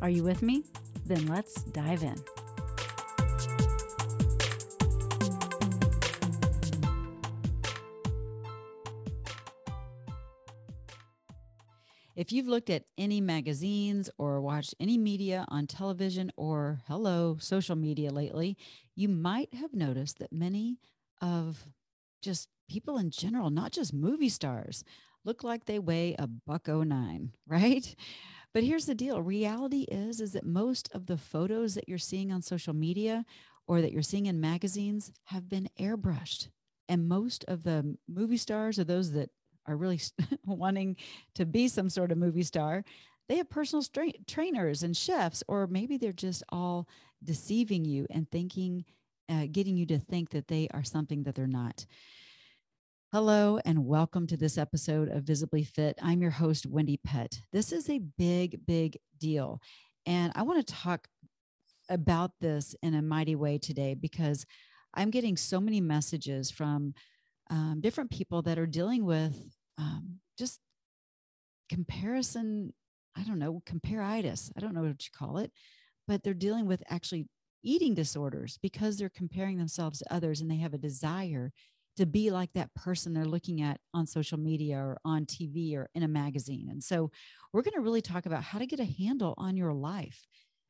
Are you with me? Then let's dive in. If you've looked at any magazines or watched any media on television or, hello, social media lately, you might have noticed that many of just people in general, not just movie stars, look like they weigh a buck oh nine, right? But here's the deal. Reality is is that most of the photos that you're seeing on social media or that you're seeing in magazines have been airbrushed. And most of the movie stars or those that are really wanting to be some sort of movie star, they have personal stra- trainers and chefs, or maybe they're just all deceiving you and thinking, uh, getting you to think that they are something that they're not. Hello, and welcome to this episode of Visibly Fit. I'm your host, Wendy Pett. This is a big, big deal. And I want to talk about this in a mighty way today because I'm getting so many messages from um, different people that are dealing with um, just comparison. I don't know, comparitis. I don't know what you call it, but they're dealing with actually eating disorders because they're comparing themselves to others and they have a desire to be like that person they're looking at on social media or on TV or in a magazine. And so we're going to really talk about how to get a handle on your life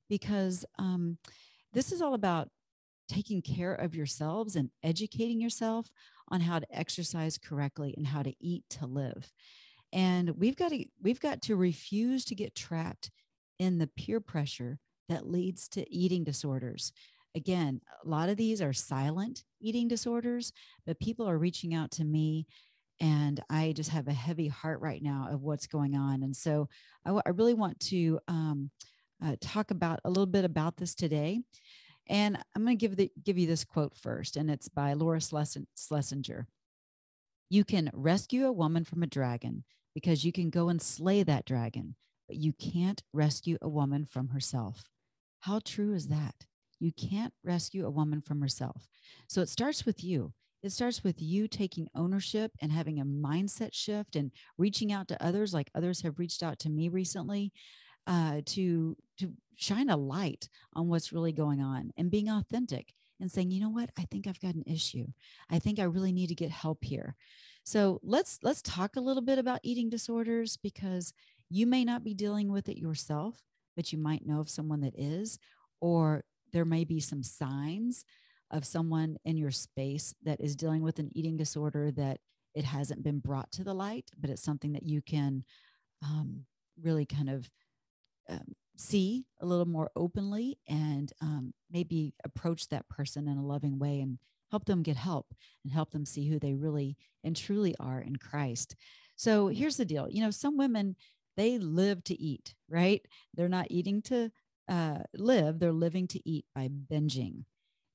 because um, this is all about taking care of yourselves and educating yourself on how to exercise correctly and how to eat to live. And we've got to we've got to refuse to get trapped in the peer pressure that leads to eating disorders. Again, a lot of these are silent eating disorders, but people are reaching out to me and I just have a heavy heart right now of what's going on. And so I, w- I really want to um, uh, talk about a little bit about this today. And I'm going to give the give you this quote first, and it's by Laura Schlesinger. You can rescue a woman from a dragon because you can go and slay that dragon, but you can't rescue a woman from herself. How true is that? You can't rescue a woman from herself. So it starts with you. It starts with you taking ownership and having a mindset shift and reaching out to others, like others have reached out to me recently, uh, to to shine a light on what's really going on and being authentic and saying, you know what, I think I've got an issue. I think I really need to get help here. So let's let's talk a little bit about eating disorders because you may not be dealing with it yourself, but you might know of someone that is, or there may be some signs of someone in your space that is dealing with an eating disorder that it hasn't been brought to the light, but it's something that you can um, really kind of um, see a little more openly and um, maybe approach that person in a loving way and help them get help and help them see who they really and truly are in Christ. So here's the deal you know, some women, they live to eat, right? They're not eating to uh, live, they're living to eat by binging.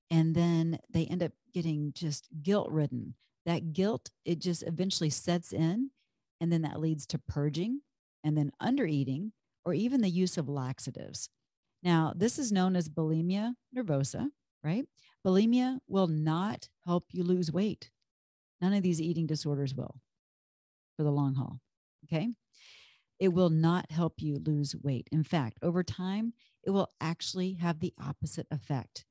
And then they end up getting just guilt ridden. That guilt, it just eventually sets in. And then that leads to purging and then under eating or even the use of laxatives. Now, this is known as bulimia nervosa, right? Bulimia will not help you lose weight. None of these eating disorders will for the long haul. Okay. It will not help you lose weight. In fact, over time, it will actually have the opposite effect.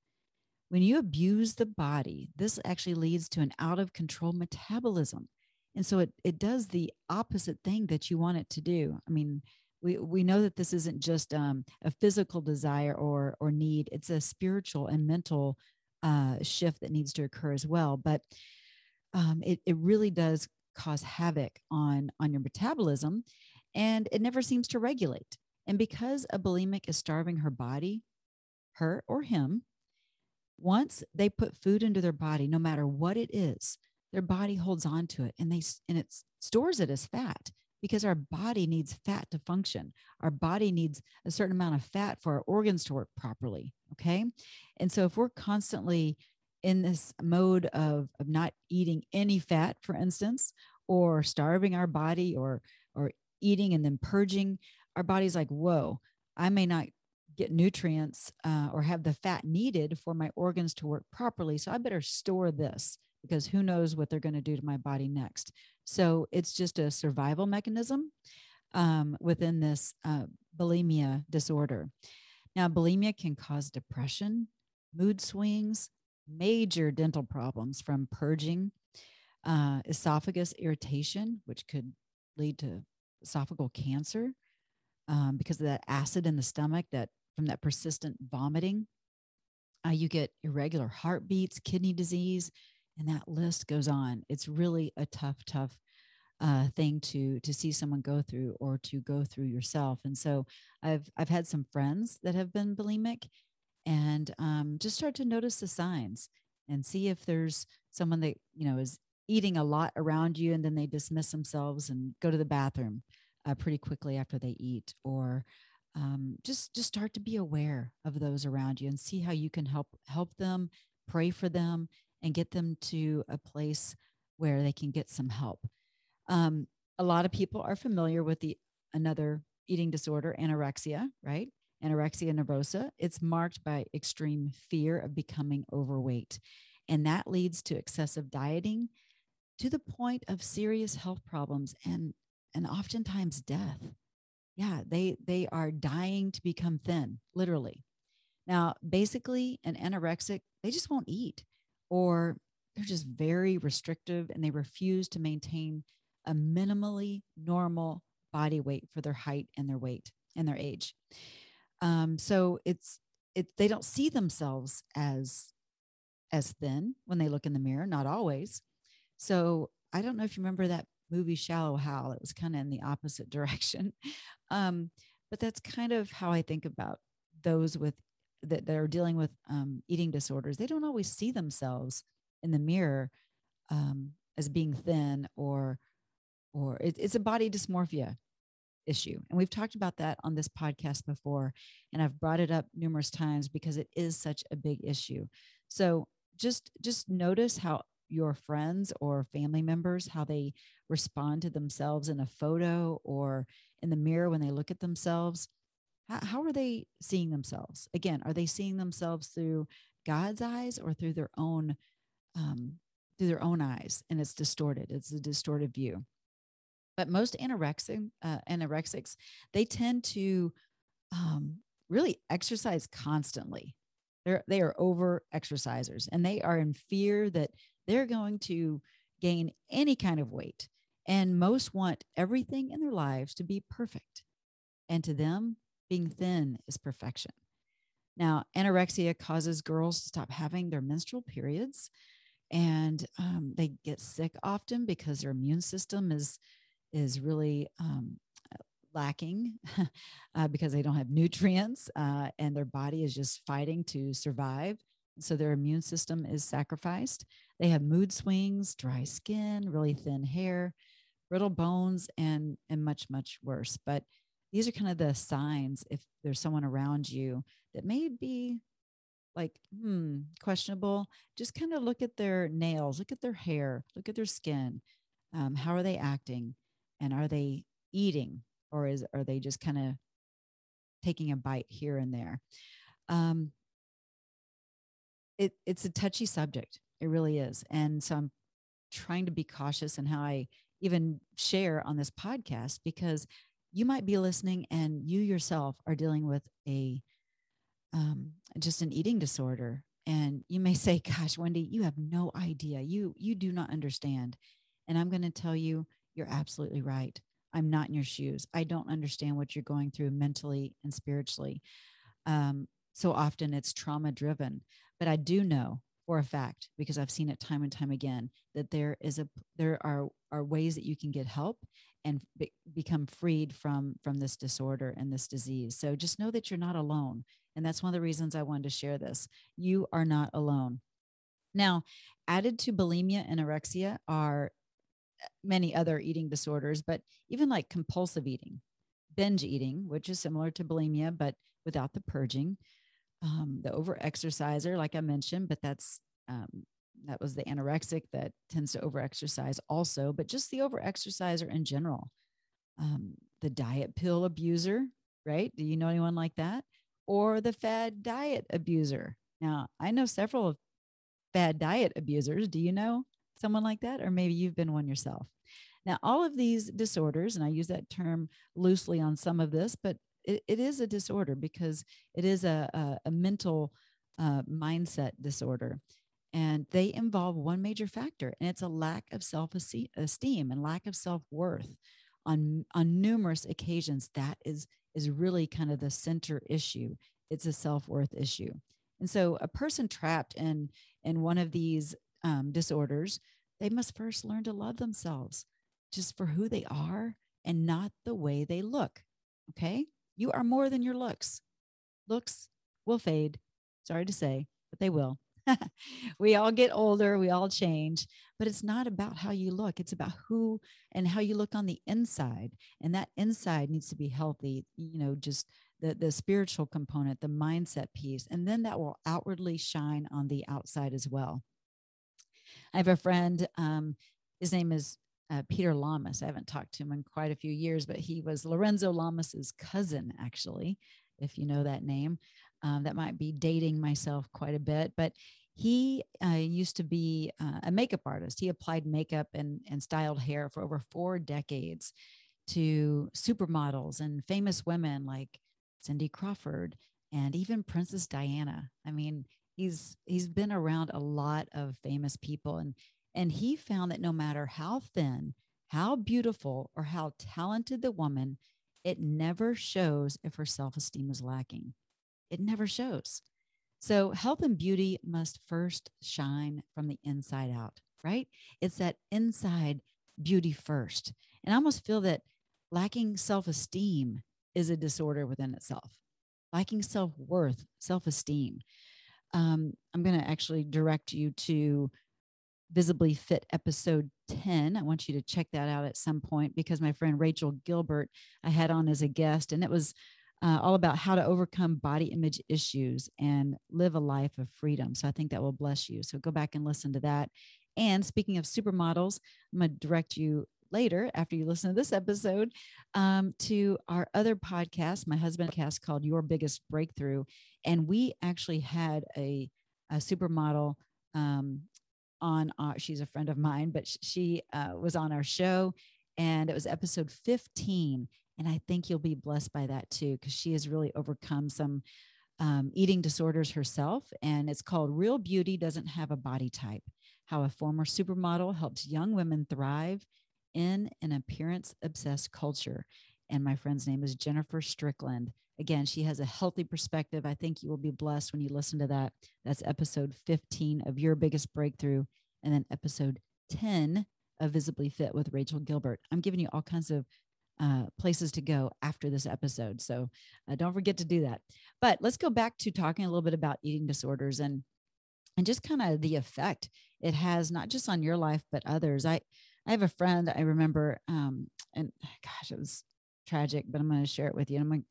When you abuse the body, this actually leads to an out of control metabolism. And so it, it does the opposite thing that you want it to do. I mean, we we know that this isn't just um, a physical desire or or need it's a spiritual and mental uh, shift that needs to occur as well but um, it, it really does cause havoc on on your metabolism and it never seems to regulate and because a bulimic is starving her body her or him once they put food into their body no matter what it is their body holds on to it and they and it stores it as fat because our body needs fat to function. Our body needs a certain amount of fat for our organs to work properly. Okay. And so if we're constantly in this mode of, of not eating any fat, for instance, or starving our body or or eating and then purging, our body's like, whoa, I may not get nutrients uh, or have the fat needed for my organs to work properly. So I better store this because who knows what they're going to do to my body next. So it's just a survival mechanism um, within this uh, bulimia disorder. Now, bulimia can cause depression, mood swings, major dental problems from purging, uh, esophagus irritation, which could lead to esophageal cancer um, because of that acid in the stomach that from that persistent vomiting. Uh, you get irregular heartbeats, kidney disease, and that list goes on it's really a tough tough uh, thing to to see someone go through or to go through yourself and so i've i've had some friends that have been bulimic and um, just start to notice the signs and see if there's someone that you know is eating a lot around you and then they dismiss themselves and go to the bathroom uh, pretty quickly after they eat or um, just just start to be aware of those around you and see how you can help help them pray for them and get them to a place where they can get some help. Um, a lot of people are familiar with the another eating disorder, anorexia, right? Anorexia nervosa. It's marked by extreme fear of becoming overweight. And that leads to excessive dieting to the point of serious health problems and and oftentimes death. Yeah, they they are dying to become thin, literally. Now, basically, an anorexic, they just won't eat or they're just very restrictive and they refuse to maintain a minimally normal body weight for their height and their weight and their age. Um, so it's it they don't see themselves as as thin when they look in the mirror, not always. So I don't know if you remember that movie Shallow Hal. It was kind of in the opposite direction. Um, but that's kind of how I think about those with that, that are dealing with um, eating disorders, they don't always see themselves in the mirror um, as being thin or or it, it's a body dysmorphia issue and we've talked about that on this podcast before and i've brought it up numerous times because it is such a big issue so just just notice how your friends or family members how they respond to themselves in a photo or in the mirror when they look at themselves how, how are they seeing themselves? Again, are they seeing themselves through God's eyes or through their own um, through their own eyes? And it's distorted. It's a distorted view. But most anorexic uh, anorexics they tend to um, really exercise constantly. They're they are over exercisers and they are in fear that they're going to gain any kind of weight. And most want everything in their lives to be perfect. And to them, being thin is perfection. Now, anorexia causes girls to stop having their menstrual periods and um, they get sick often because their immune system is is really um, lacking uh, because they don't have nutrients uh, and their body is just fighting to survive. So their immune system is sacrificed. They have mood swings, dry skin, really thin hair, brittle bones, and and much much worse. But these are kind of the signs if there's someone around you that may be like hmm questionable just kind of look at their nails look at their hair look at their skin um, how are they acting and are they eating or is are they just kind of taking a bite here and there um, it, it's a touchy subject. It really is. And so i'm trying to be cautious in how i even share on this podcast because you might be listening and you yourself are dealing with a um, just an eating disorder. And you may say gosh wendy you have no idea. You you do not understand. And i'm going to tell you you're absolutely right. I'm not in your shoes. I don't understand what you're going through mentally and spiritually. Um, so often it's trauma driven, but I do know for a fact because I've seen it time and time again that there is a there are are ways that you can get help and be, become freed from from this disorder and this disease. So just know that you're not alone, and that's one of the reasons I wanted to share this. You are not alone. Now, added to bulimia and anorexia are uh, many other eating disorders, but even like compulsive eating, binge eating, which is similar to bulimia, but without the purging, um, the over exerciser, like I mentioned, but that's um, that was the anorexic that tends to over exercise also, but just the over exerciser in general. Um, the diet pill abuser, right? Do you know anyone like that? Or the fad diet abuser? Now, I know several fad diet abusers. Do you know someone like that? Or maybe you've been one yourself. Now, all of these disorders, and I use that term loosely on some of this, but it, it is a disorder because it is a, a, a mental uh, mindset disorder. And they involve one major factor, and it's a lack of self esteem and lack of self worth on, on numerous occasions. That is, is really kind of the center issue. It's a self worth issue. And so, a person trapped in, in one of these um, disorders, they must first learn to love themselves just for who they are and not the way they look. Okay. You are more than your looks. Looks will fade. Sorry to say, but they will. we all get older, we all change, but it's not about how you look. It's about who and how you look on the inside. And that inside needs to be healthy, you know, just the, the spiritual component, the mindset piece. And then that will outwardly shine on the outside as well. I have a friend, um, his name is uh, Peter Lamas. I haven't talked to him in quite a few years, but he was Lorenzo Lamas's cousin, actually, if you know that name. Um, that might be dating myself quite a bit, but he uh, used to be uh, a makeup artist. He applied makeup and, and styled hair for over four decades to supermodels and famous women like Cindy Crawford and even Princess Diana. I mean, he's he's been around a lot of famous people and and he found that no matter how thin, how beautiful, or how talented the woman, it never shows if her self esteem is lacking. It never shows. So, health and beauty must first shine from the inside out, right? It's that inside beauty first. And I almost feel that lacking self esteem is a disorder within itself, lacking self worth, self esteem. Um, I'm going to actually direct you to Visibly Fit episode 10. I want you to check that out at some point because my friend Rachel Gilbert, I had on as a guest, and it was uh, all about how to overcome body image issues and live a life of freedom. So I think that will bless you. So go back and listen to that. And speaking of supermodels, I'm going to direct you later after you listen to this episode um, to our other podcast, my husband cast called Your Biggest Breakthrough. And we actually had a, a supermodel um, on our, she's a friend of mine, but she uh, was on our show and it was episode 15. And I think you'll be blessed by that too, because she has really overcome some um, eating disorders herself. And it's called Real Beauty Doesn't Have a Body Type How a Former Supermodel Helps Young Women Thrive in an Appearance Obsessed Culture. And my friend's name is Jennifer Strickland. Again, she has a healthy perspective. I think you will be blessed when you listen to that. That's episode 15 of Your Biggest Breakthrough, and then episode 10 of Visibly Fit with Rachel Gilbert. I'm giving you all kinds of uh, places to go after this episode. So uh, don't forget to do that. But let's go back to talking a little bit about eating disorders and and just kind of the effect it has not just on your life but others. I I have a friend I remember, um, and gosh, it was tragic, but I'm going to share it with you. I'm going to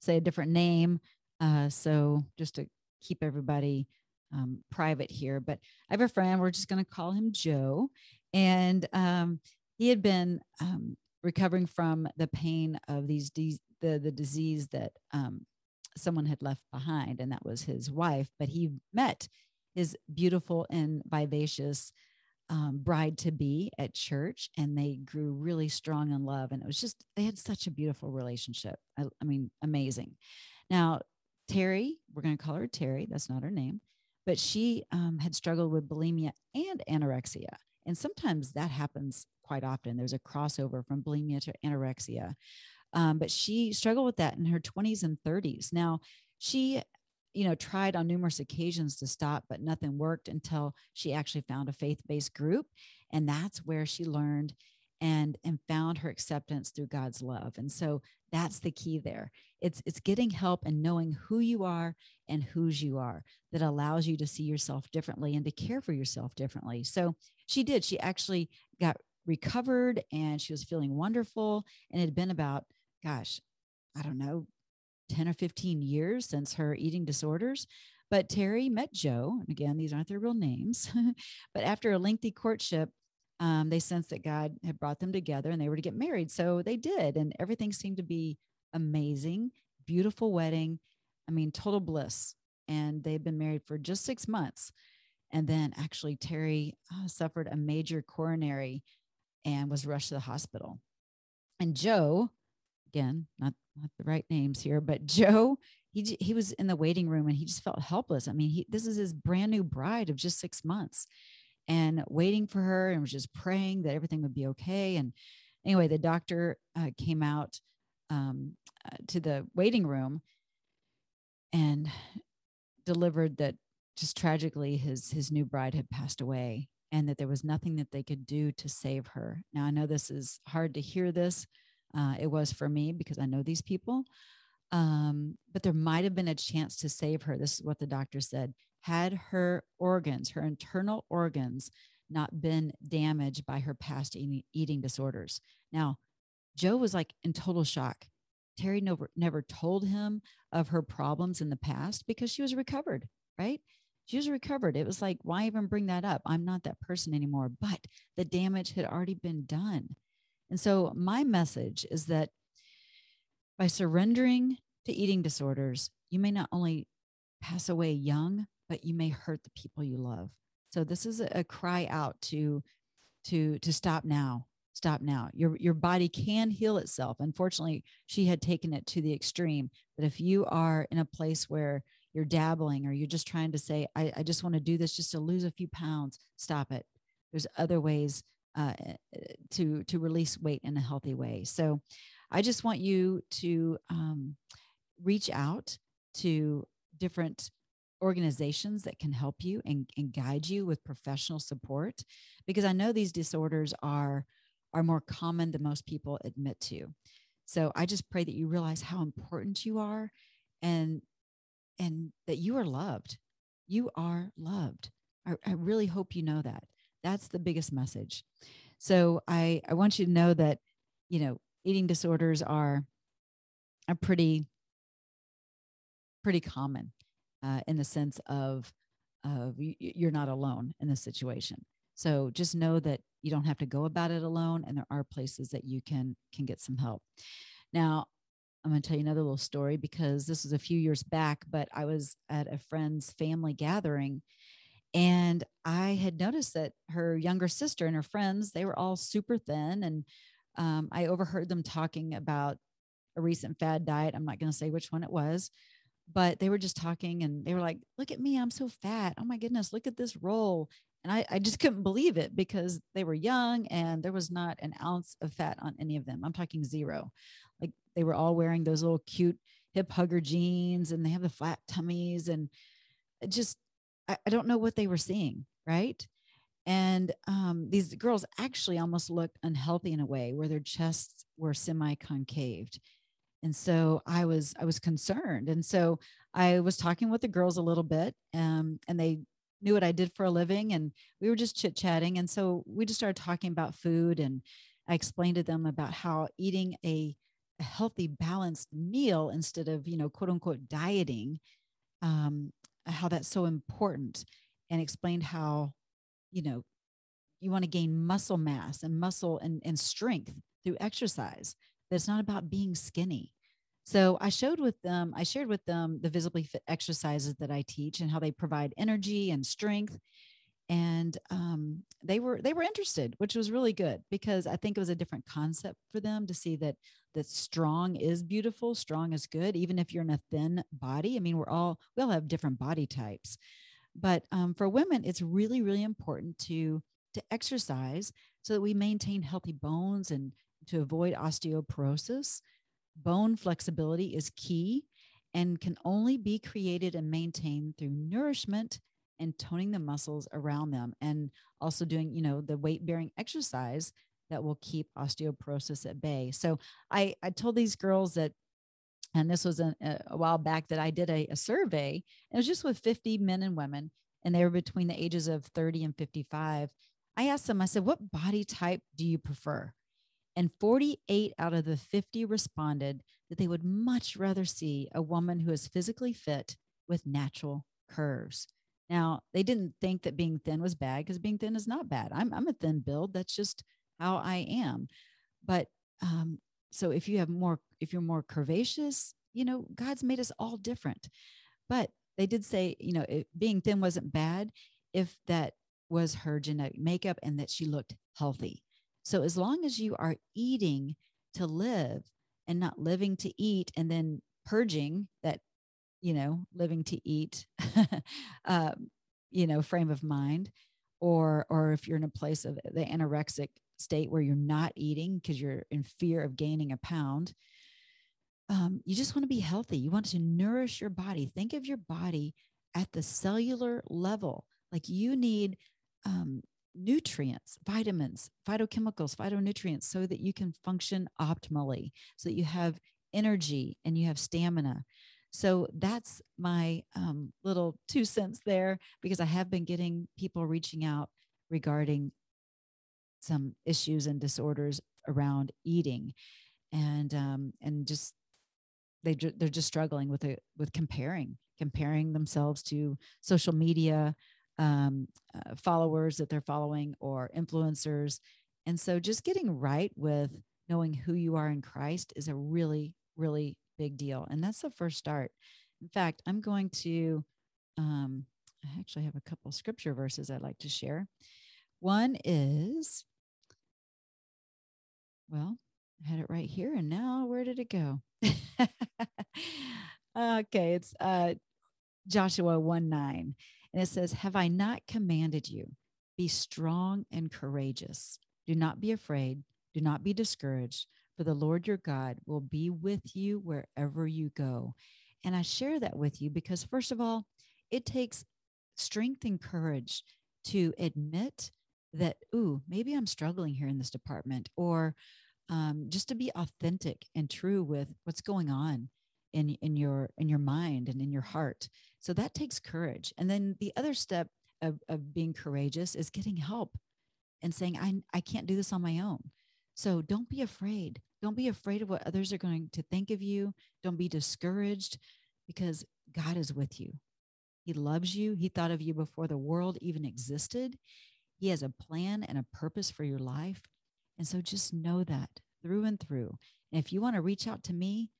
say a different name. Uh, so just to keep everybody um, private here, but I have a friend, we're just going to call him Joe. And um, he had been um, recovering from the pain of these, de- the, the disease that um, someone had left behind, and that was his wife. But he met his beautiful and vivacious um, bride to be at church and they grew really strong in love. And it was just, they had such a beautiful relationship. I, I mean, amazing. Now, Terry, we're going to call her Terry, that's not her name, but she um, had struggled with bulimia and anorexia. And sometimes that happens quite often. There's a crossover from bulimia to anorexia. Um, but she struggled with that in her 20s and 30s. Now, she you know tried on numerous occasions to stop but nothing worked until she actually found a faith-based group and that's where she learned and and found her acceptance through God's love. And so that's the key there. It's it's getting help and knowing who you are and whose you are that allows you to see yourself differently and to care for yourself differently. So she did. She actually got recovered and she was feeling wonderful and it had been about gosh, I don't know, 10 or 15 years since her eating disorders. But Terry met Joe, and again, these aren't their real names. but after a lengthy courtship, um, they sensed that God had brought them together and they were to get married. So they did. And everything seemed to be amazing, beautiful wedding. I mean, total bliss. And they've been married for just six months. And then actually, Terry uh, suffered a major coronary and was rushed to the hospital. And Joe, again, not, not the right names here, but Joe, he, he was in the waiting room and he just felt helpless. I mean, he, this is his brand new bride of just six months and waiting for her and was just praying that everything would be okay. And anyway, the doctor uh, came out um, uh, to the waiting room and delivered that just tragically his his new bride had passed away and that there was nothing that they could do to save her. Now I know this is hard to hear this. Uh, it was for me because I know these people. Um, but there might have been a chance to save her. This is what the doctor said had her organs, her internal organs, not been damaged by her past eating disorders. Now, Joe was like in total shock. Terry never, never told him of her problems in the past because she was recovered, right? She was recovered. It was like, why even bring that up? I'm not that person anymore. But the damage had already been done. And so, my message is that by surrendering to eating disorders, you may not only pass away young, but you may hurt the people you love. So this is a, cry out to to to stop now. Stop now. Your your body can heal itself. Unfortunately, she had taken it to the extreme. But if you are in a place where you're dabbling or you're just trying to say, I, I just want to do this just to lose a few pounds, stop it. There's other ways uh, to to release weight in a healthy way. So I just want you to um, reach out to different organizations that can help you and, and guide you with professional support because i know these disorders are are more common than most people admit to. So i just pray that you realize how important you are and and that you are loved. You are loved. I, I really hope you know that that's the biggest message so i i want you to know that you know eating disorders are are pretty pretty common uh, in the sense of of you're not alone in this situation. So just know that you don't have to go about it alone, and there are places that you can can get some help. Now, I'm going to tell you another little story because this was a few years back, but I was at a friend's family gathering and I had noticed that her younger sister and her friends, they were all super thin. And um, I overheard them talking about a recent fad diet. I'm not going to say which one it was, but they were just talking and they were like, look at me, I'm so fat. Oh my goodness, look at this roll. And I, I just couldn't believe it because they were young and there was not an ounce of fat on any of them. I'm talking zero. Like they were all wearing those little cute hip hugger jeans and they have the flat tummies and just, I, I don't know what they were seeing. Right. And um, these girls actually almost looked unhealthy in a way where their chests were semi concaved and so i was i was concerned and so i was talking with the girls a little bit um, and they knew what i did for a living and we were just chit chatting and so we just started talking about food and i explained to them about how eating a, a healthy balanced meal instead of you know quote unquote dieting um, Uh, how that's so important and explained how you know you want to gain muscle mass and muscle and, and strength through exercise that it's not about being skinny so I showed with them, I shared with them the visibly fit exercises that I teach and how they provide energy and strength. And um, they were they were interested, which was really good because I think it was a different concept for them to see that that strong is beautiful, strong is good, even if you're in a thin body. I mean, we're all we all have different body types, but um, for women, it's really really important to to exercise so that we maintain healthy bones and to avoid osteoporosis. Bone flexibility is key and can only be created and maintained through nourishment and toning the muscles around them and also doing, you know, the weight bearing exercise that will keep osteoporosis at bay. So I, I told these girls that, and this was a, a while back that I did a, a survey. It was just with 50 men and women, and they were between the ages of 30 and 55. I asked them, I said, what body type do you prefer? And 48 out of the 50 responded that they would much rather see a woman who is physically fit with natural curves. Now, they didn't think that being thin was bad because being thin is not bad. I'm, I'm a thin build. That's just how I am. But um, so if you have more, if you're more curvaceous, you know, God's made us all different. But they did say, you know, it, being thin wasn't bad if that was her genetic makeup and that she looked healthy. So as long as you are eating to live and not living to eat and then purging that, you know, living to eat, uh, you know, frame of mind, or or if you're in a place of the anorexic state where you're not eating because you're in fear of gaining a pound, um, you just want to be healthy. You want to nourish your body. Think of your body at the cellular level. Like you need um, nutrients, vitamins, phytochemicals, phytonutrients, so that you can function optimally, so that you have energy and you have stamina. So that's my um, little two cents there because I have been getting people reaching out regarding some issues and disorders around eating, and um, and just they they're just struggling with it with comparing comparing themselves to social media um, uh, followers that they're following or influencers. And so just getting right with knowing who you are in Christ is a really, really big deal. And that's the first start. In fact, I'm going to, um, I actually have a couple scripture verses I'd like to share. One is, well, I had it right here. And now where did it go? okay, it's uh, Joshua 1 9. And it says, Have I not commanded you? Be strong and courageous. Do not be afraid. Do not be discouraged, for the Lord your God will be with you wherever you go. And I share that with you because, first of all, it takes strength and courage to admit that, ooh, maybe I'm struggling here in this department, or um, just to be authentic and true with what's going on in in your in your mind and in your heart. So that takes courage. And then the other step of, of being courageous is getting help and saying I, I can't do this on my own so don't be afraid. Don't be afraid of what others are going to think of you. Don't be discouraged because god is with you. He loves you. He thought of you before the world even existed. He has a plan and a purpose for your life. And so just know that through and through. And if you want to reach out to me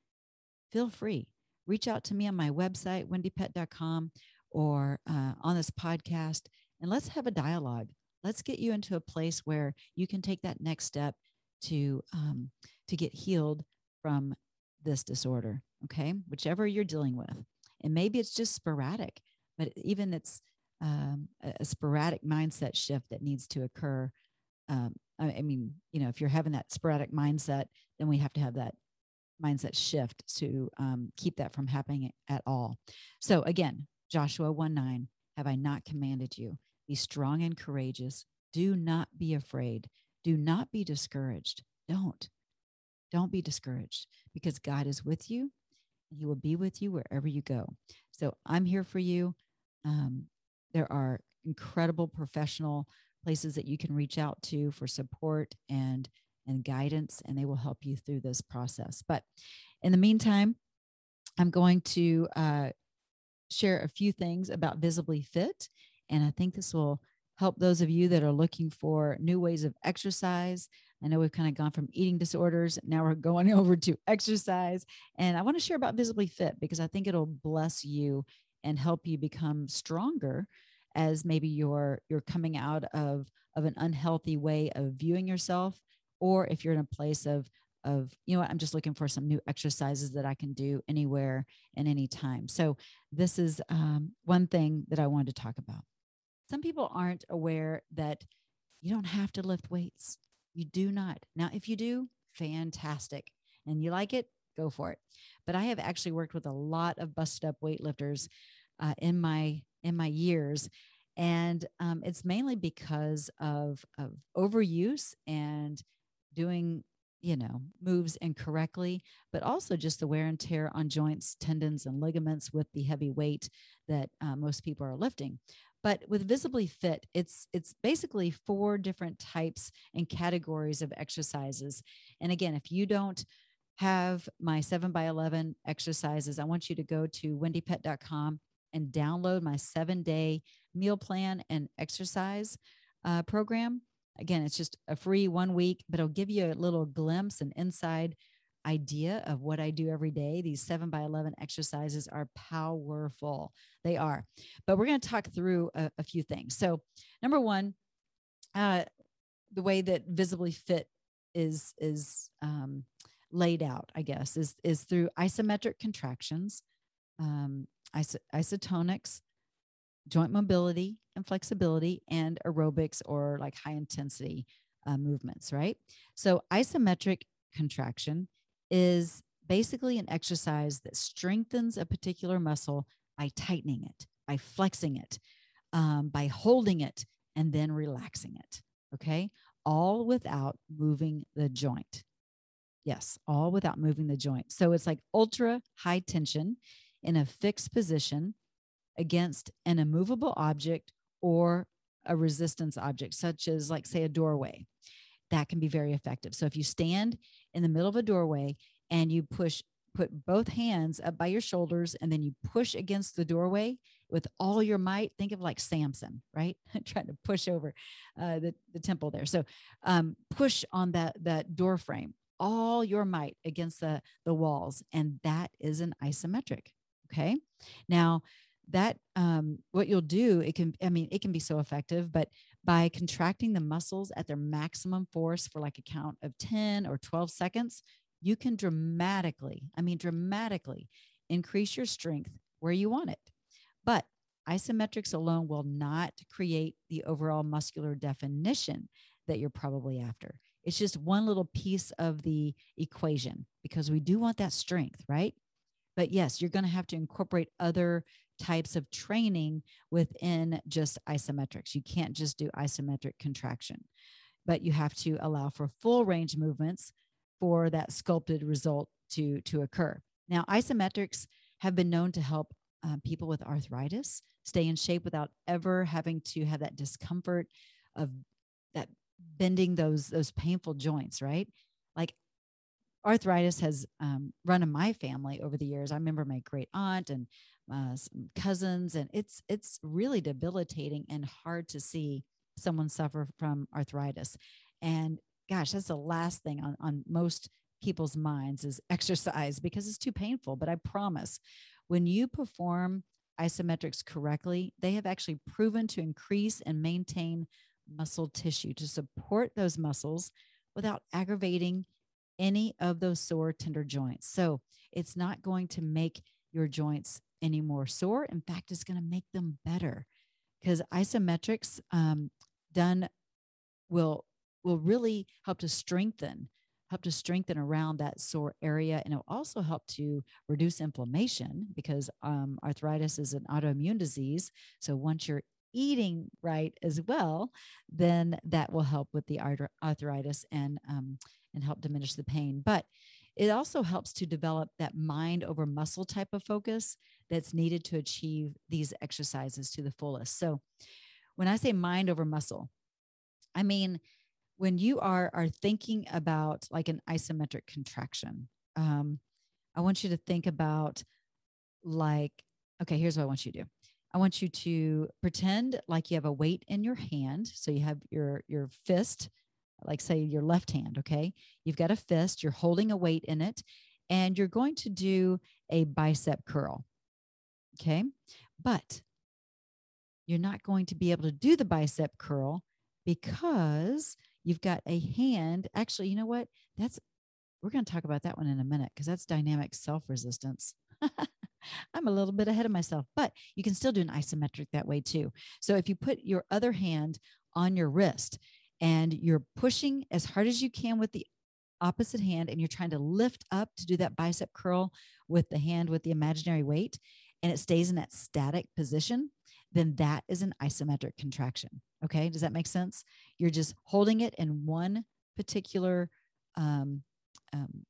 feel free. Reach out to me on my website, wendypet.com, or uh, on this podcast, and let's have a dialogue. Let's get you into a place where you can take that next step to um, to get healed from this disorder. Okay, whichever you're dealing with, and maybe it's just sporadic, but even it's um, a sporadic mindset shift that needs to occur. Um, I, I mean, you know, if you're having that sporadic mindset, then we have to have that mindset shift to um, keep that from happening at all. So again, Joshua 1 9, have I not commanded you? Be strong and courageous. Do not be afraid. Do not be discouraged. Don't. Don't be discouraged because God is with you. He will be with you wherever you go. So I'm here for you. Um, there are incredible professional places that you can reach out to for support and and guidance, and they will help you through this process. But in the meantime, I'm going to uh, share a few things about Visibly Fit. And I think this will help those of you that are looking for new ways of exercise. I know we've kind of gone from eating disorders, now we're going over to exercise. And I want to share about Visibly Fit because I think it'll bless you and help you become stronger as maybe you're you're coming out of of an unhealthy way of viewing yourself or if you're in a place of of you know what i'm just looking for some new exercises that i can do anywhere and anytime so this is um, one thing that i wanted to talk about some people aren't aware that You don't have to lift weights. You do not. Now, if you do, fantastic. And you like it, go for it. But I have actually worked with a lot of busted up weightlifters uh, in my in my years, and um, it's mainly because of of overuse and doing you know moves incorrectly but also just the wear and tear on joints tendons and ligaments with the heavy weight that uh, most people are lifting but with visibly fit it's it's basically four different types and categories of exercises. And again if you don't have my 7 by 11 exercises i want you to go to wendypet.com and download my seven day meal plan and exercise uh, program. Again it's just a free one week but it'll give you a little glimpse and inside idea of what I do every day. These seven by 11 exercises are powerful. They are. But we're going to talk through a, a, few things. So, number one, uh, the way that visibly fit is is um, laid out, I guess, is is through isometric contractions, um, iso- isotonics, joint mobility and flexibility, and aerobics or like high intensity uh, movements. Right. So isometric contraction is basically an exercise that strengthens a particular muscle by tightening it, by flexing it, um, by holding it, and then relaxing it. Okay. All without moving the joint. Yes, all without moving the joint. So it's like ultra high tension in a fixed position against an immovable object or a resistance object, such as, like, say, a doorway that can be very effective. So if you stand in the middle of a doorway and you push put both hands up by your shoulders and then you push against the doorway with all your might think of like samson right? Trying to push over uh, the, the temple there. So um, push on that that door frame all your might against the the walls and that is an isometric okay? Now that um, what you'll do it can i mean it can be so effective but by contracting the muscles at their maximum force for like a count of 10 or 12 seconds you can dramatically i mean dramatically increase your strength where you want it. But isometrics alone will not create the overall muscular definition that you're probably after. It's just one little piece of the equation because we do want that strength right? But yes you're going to have to incorporate other types of training within just isometrics. You can't just do isometric contraction, but you have to allow for full range movements for that sculpted result to, to occur. Now, isometrics have been known to help uh, people with arthritis stay in shape without ever having to have that discomfort of that bending those those painful joints right like arthritis has um, run in my family over the years. I remember my great aunt and uh, cousins, and it's it's really debilitating and hard to see someone suffer from arthritis. And gosh, that's the last thing on, on most people's minds is exercise because it's too painful. But I promise, when you perform isometrics correctly, they have actually proven to increase and maintain muscle tissue to support those muscles without aggravating any of those sore tender joints. So it's not going to make your joints any more sore. In fact, it's going to make them better because isometrics um, done will will really help to strengthen help to strengthen around that sore area and it'll also help to reduce inflammation because um, arthritis is an autoimmune disease so once you're eating right as well then that will help with the arthritis and um, and help diminish the pain. But it also helps to develop that mind over muscle type of focus that's needed to achieve these exercises to the fullest. So when I say mind over muscle, I mean when you are are thinking about like an isometric contraction, um, I want you to think about like, okay, here's what I want you to do. I want you to pretend like you have a weight in your hand. So you have your your fist like say your left hand, okay? You've got a fist, you're holding a weight in it, and you're going to do a bicep curl, okay? But you're not going to be able to do the bicep curl because you've got a hand. Actually, you know what? That's we're going to talk about that one in a minute because that's dynamic self resistance. I'm a little bit ahead of myself, but you can still do an isometric that way too. So if you put your other hand on your wrist and you're pushing as hard as you can with the opposite hand and you're trying to lift up to do that bicep curl with the hand with the imaginary weight and it stays in that static position, then that is an isometric contraction. Okay. Does that make sense? You're just holding it in one particular um, um,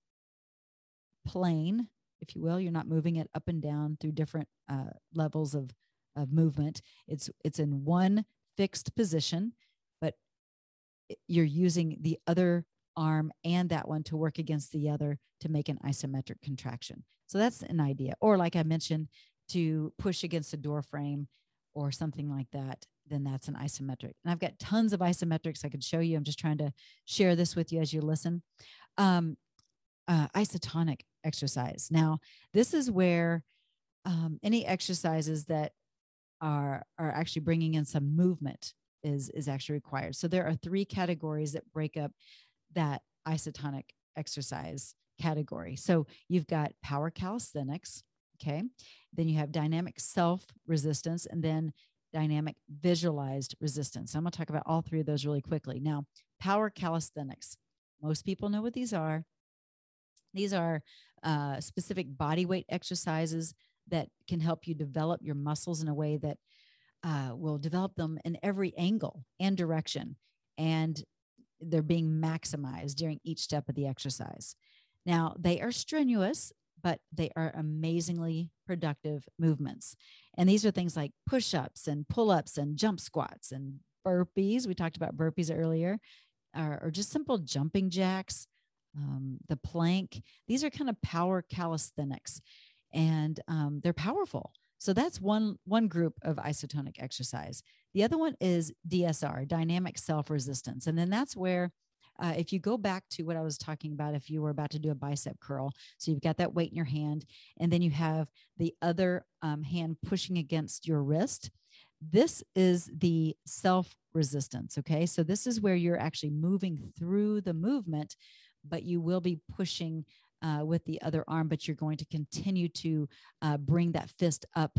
plane, if you will. You're not moving it up and down through different uh, levels of, of movement. It's, it's in one fixed position, but you're using the other arm and that one to work against the other to make an isometric contraction. So that's an idea. Or, like I mentioned, to push against a door frame or something like that, then that's an isometric. And I've got tons of isometrics I could show you. I'm just trying to share this with you as you listen. Um, uh, isotonic exercise. Now, this is where um, any exercises that are are actually bringing in some movement is is actually required. So there are three categories that break up that isotonic exercise category. So you've got power calisthenics, okay? Then you have dynamic self resistance and then dynamic visualized resistance. I'm going to talk about all three of those really quickly. Now, power calisthenics. Most people know what these are. These are uh, specific body weight exercises that can help you develop your muscles in a way that uh, will develop them in every angle and direction. And they're being maximized during each step of the exercise. Now, they are strenuous, but they are amazingly productive movements. And these are things like push ups and pull ups and jump squats and burpees. We talked about burpees earlier, or, or just simple jumping jacks, um, the plank. These are kind of power calisthenics, and um, they're powerful. So that's one one group of isotonic exercise. The other one is DSR, dynamic self resistance, and then that's where uh, if you go back to what I was talking about, if you were about to do a bicep curl, so you've got that weight in your hand, and then you have the other um, hand pushing against your wrist. This is the self resistance. Okay. So this is where you're actually moving through the movement, but you will be pushing uh, with the other arm, but you're going to continue to uh, bring that fist up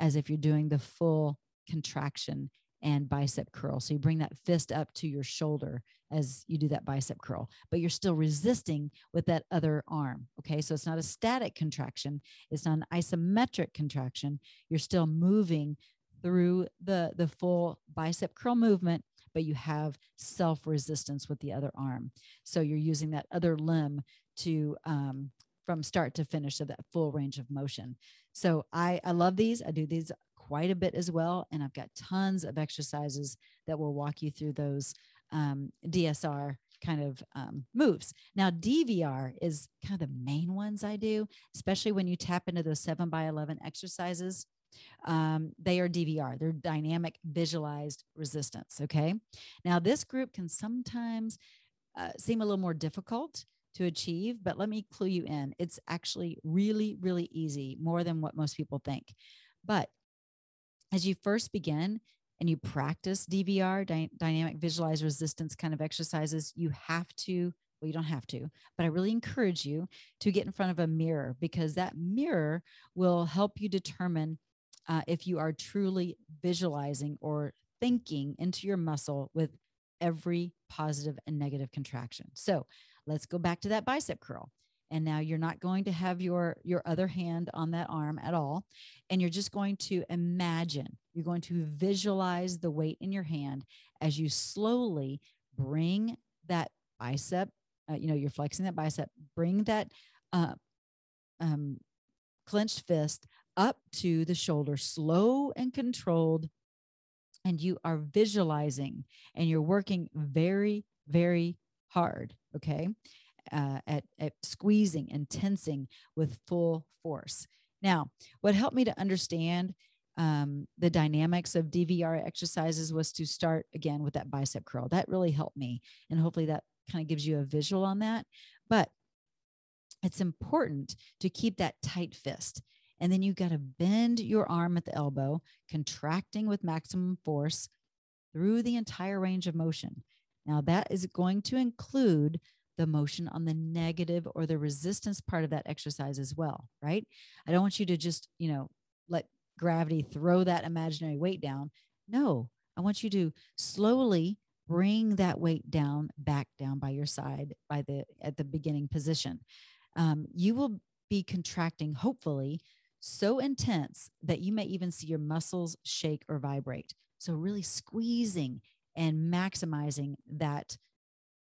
as if you're doing the full contraction and bicep curl. So you bring that fist up to your shoulder as you do that bicep curl, but you're still resisting with that other arm. Okay. So it's not a static contraction, it's not an isometric contraction. You're still moving through the, the full bicep curl movement, but you have self resistance with the other arm. So you're using that other limb to, um, from start to finish of that full range of motion. So I, I love these. I do these quite a bit as well. And I've got tons of exercises that will walk you through those um, DSR kind of um, moves. Now, DVR is kind of the main ones I do, especially when you tap into those seven by 11 exercises. Um, they are DVR, they're dynamic visualized resistance. Okay. Now, this group can sometimes uh, seem a little more difficult to achieve, but let me clue you in. It's actually really, really easy, more than what most people think. But as you first begin and you practice DVR, dy- dynamic visualized resistance kind of exercises, you have to, well, you don't have to, but I really encourage you to get in front of a mirror because that mirror will help you determine uh, if you are truly visualizing or thinking into your muscle with every positive and negative contraction. So let's go back to that bicep curl and now you're not going to have your your other hand on that arm at all and you're just going to imagine you're going to visualize the weight in your hand as you slowly bring that bicep uh, you know you're flexing that bicep bring that uh, um, clenched fist up to the shoulder slow and controlled and you are visualizing and you're working very very hard okay uh, at, at squeezing and tensing with full force. Now, what helped me to understand um, the dynamics of DVR exercises was to start again with that bicep curl. That really helped me. And hopefully that kind of gives you a visual on that. But it's important to keep that tight fist. And then you got to bend your arm at the elbow, contracting with maximum force through the entire range of motion. Now, that is going to include the motion on the negative or the resistance part of that exercise as well, right? I don't want you to just, you know, let gravity throw that imaginary weight down. No, I want you to slowly bring that weight down, back down by your side by the at the beginning position. Um, you will be contracting, hopefully, so intense that you may even see your muscles shake or vibrate. So really squeezing and maximizing that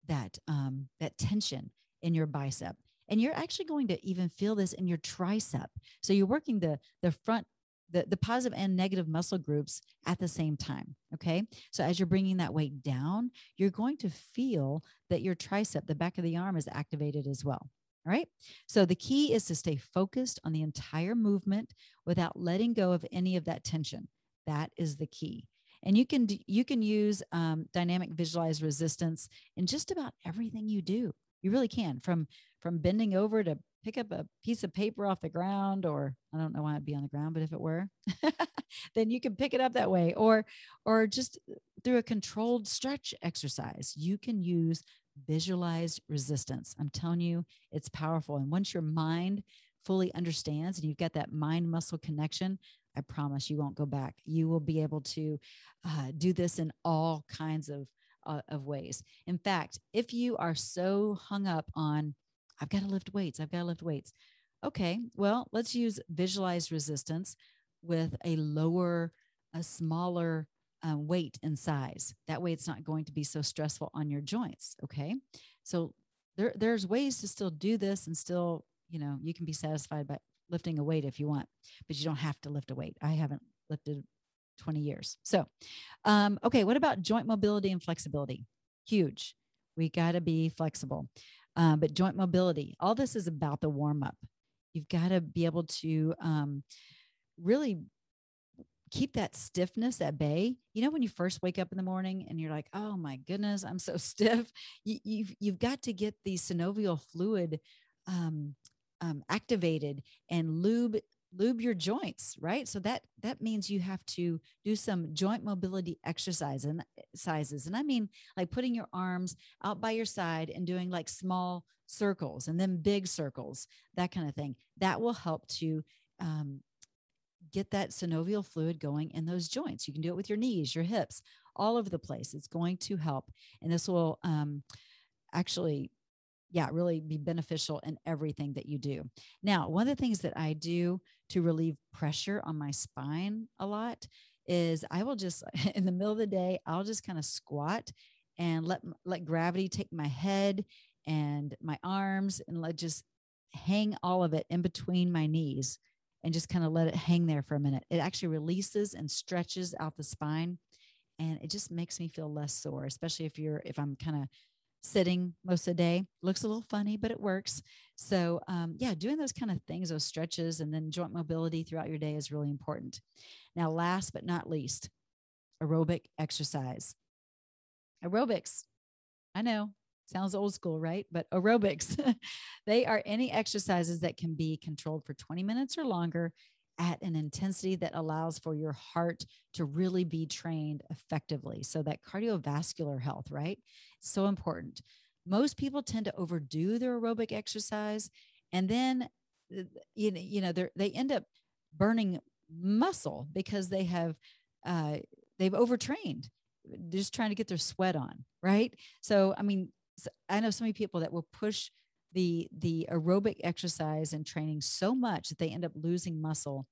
that um, that tension in your bicep and you're actually going to even feel this in your tricep so you're working the the front the, the positive and negative muscle groups at the same time. Okay. So as you're bringing that weight down, you're going to feel that your tricep, the back of the arm, is activated as well. All right. So the key is to stay focused on the entire movement without letting go of any of that tension. That is the key. And you can you can use um, dynamic visualized resistance in just about everything you do. You really can, from from bending over to pick up a piece of paper off the ground or i don't know why it'd be on the ground but if it were then you can pick it up that way. Or or just through a controlled stretch exercise you can use visualized resistance. I'm telling you it's powerful. And once your mind fully understands and you've got that mind muscle connection i promise you won't go back you will be able to uh, do this in all kinds of uh, of ways in fact if you are so hung up on I've got to lift weights. I've got to lift weights. Okay, well, let's use visualized resistance with a lower, a smaller uh, weight and size. That way, it's not going to be so stressful on your joints. Okay, so there, there's ways to still do this and still, you know, you can be satisfied by lifting a weight if you want, but you don't have to lift a weight. I haven't lifted 20 years. So, um, okay, what about joint mobility and flexibility? Huge. We got to be flexible. Uh, but joint mobility, all this is about the warm up. You've got to be able to um, really keep that stiffness at bay. You know, when you first wake up in the morning and you're like, oh my goodness, I'm so stiff. You, have you've, you've got to get the synovial fluid um, um, activated and lube lube your joints right? So that that means you have to do some joint mobility exercise and sizes. And i mean like putting your arms out by your side and doing like small circles and then big circles that kind of thing. That will help to um, get that synovial fluid going in those joints. You can do it with your knees your hips all over the place. It's going to help. And this will um, actually yeah, really be beneficial in everything that you do. Now, one of the things that I do to relieve pressure on my spine a lot is I will just in the middle of the day, I'll just kind of squat and let let gravity take my head and my arms and let just hang all of it in between my knees and just kind of let it hang there for a minute. It actually releases and stretches out the spine and it just makes me feel less sore, especially if you're if I'm kind of sitting most of the day. Looks a little funny, but it works. So, um, yeah, doing those kind of things, those stretches, and then joint mobility throughout your day is really important. Now, last but not least, aerobic exercise. Aerobics, I know sounds old school, right? But aerobics, they are any exercises that can be controlled for 20 minutes or longer at an intensity that allows for your heart to really be trained effectively. So that cardiovascular health, right? So important. Most people tend to overdo their aerobic exercise and then uh, you know, you know they end up burning muscle because they have uh, they've overtrained They're just trying to get their sweat on right so i mean i know so many people that will push the the aerobic exercise and training so much that they end up losing muscle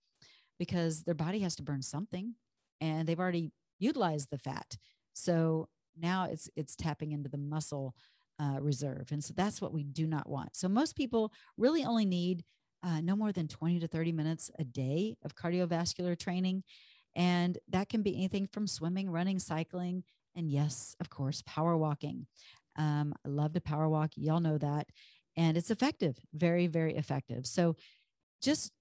because their body has to burn something and they've already utilized the fat. So now it's it's tapping into the muscle uh, reserve. And so that's what we do not want. So most people really only need uh, no more than 20 to 30 minutes a day of cardiovascular training. And that can be anything from swimming running cycling and yes of course power walking. Um, i love to power walk. Y'all know that and it's effective, very, very effective. So just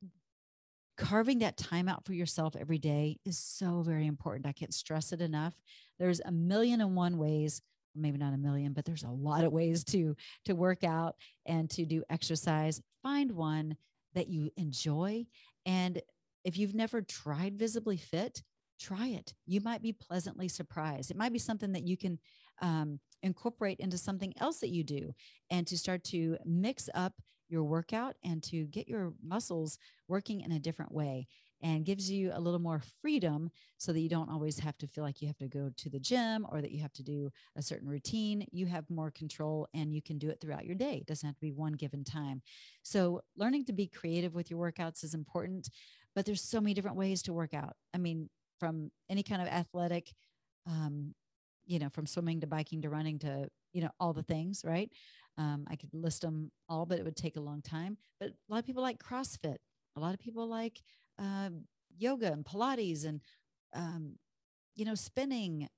carving that time out for yourself every day is so very important. I can't stress it enough. There's a million and one ways, maybe not a million, but there's a lot of ways to to work out and to do exercise. Find one that you enjoy and if you've never tried visibly fit, try it. You might be pleasantly surprised. It might be something that you can um, incorporate into something else that you do and to start to mix up your workout and to get your muscles working in a different way and gives you a little more freedom so that you don't always have to feel like you have to go to the gym or that you have to do a certain routine. You have more control and you can do it throughout your day. It doesn't have to be one given time. So, learning to be creative with your workouts is important, but there's so many different ways to work out. I mean, from any kind of athletic, um, you know, from swimming to biking to running to, you know, all the things, right? Um, I could list them all, but it would take a long time. But a lot of people like CrossFit. A lot of people like uh, yoga and Pilates and, um, you know, spinning.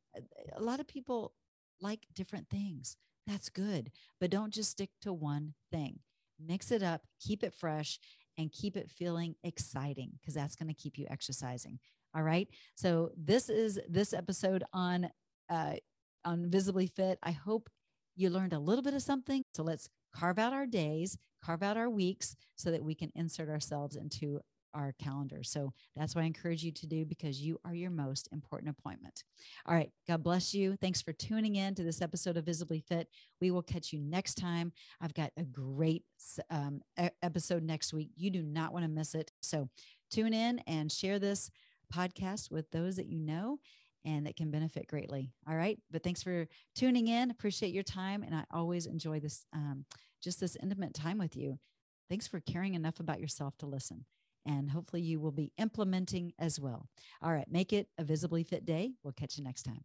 A lot of people like different things. That's good. But don't just stick to one thing. Mix it up, keep it fresh, and keep it feeling exciting because that's going to keep you exercising. All right. So this is this episode on uh, on Visibly Fit. I hope you learned a little bit of something. So let's carve out our days, carve out our weeks so that we can insert ourselves into our calendar. So that's what I encourage you to do because you are your most important appointment. All right. God bless you. Thanks for tuning in to this episode of Visibly Fit. We will catch you next time. I've got a great um, episode next week. You do not want to miss it. So tune in and share this podcast with those that you know and that can benefit greatly. All right. But thanks for tuning in. Appreciate your time. And I always enjoy this, um, just this intimate time with you. Thanks for caring enough about yourself to listen and hopefully you will be implementing as well. All right, make it a visibly fit day. We'll catch you next time.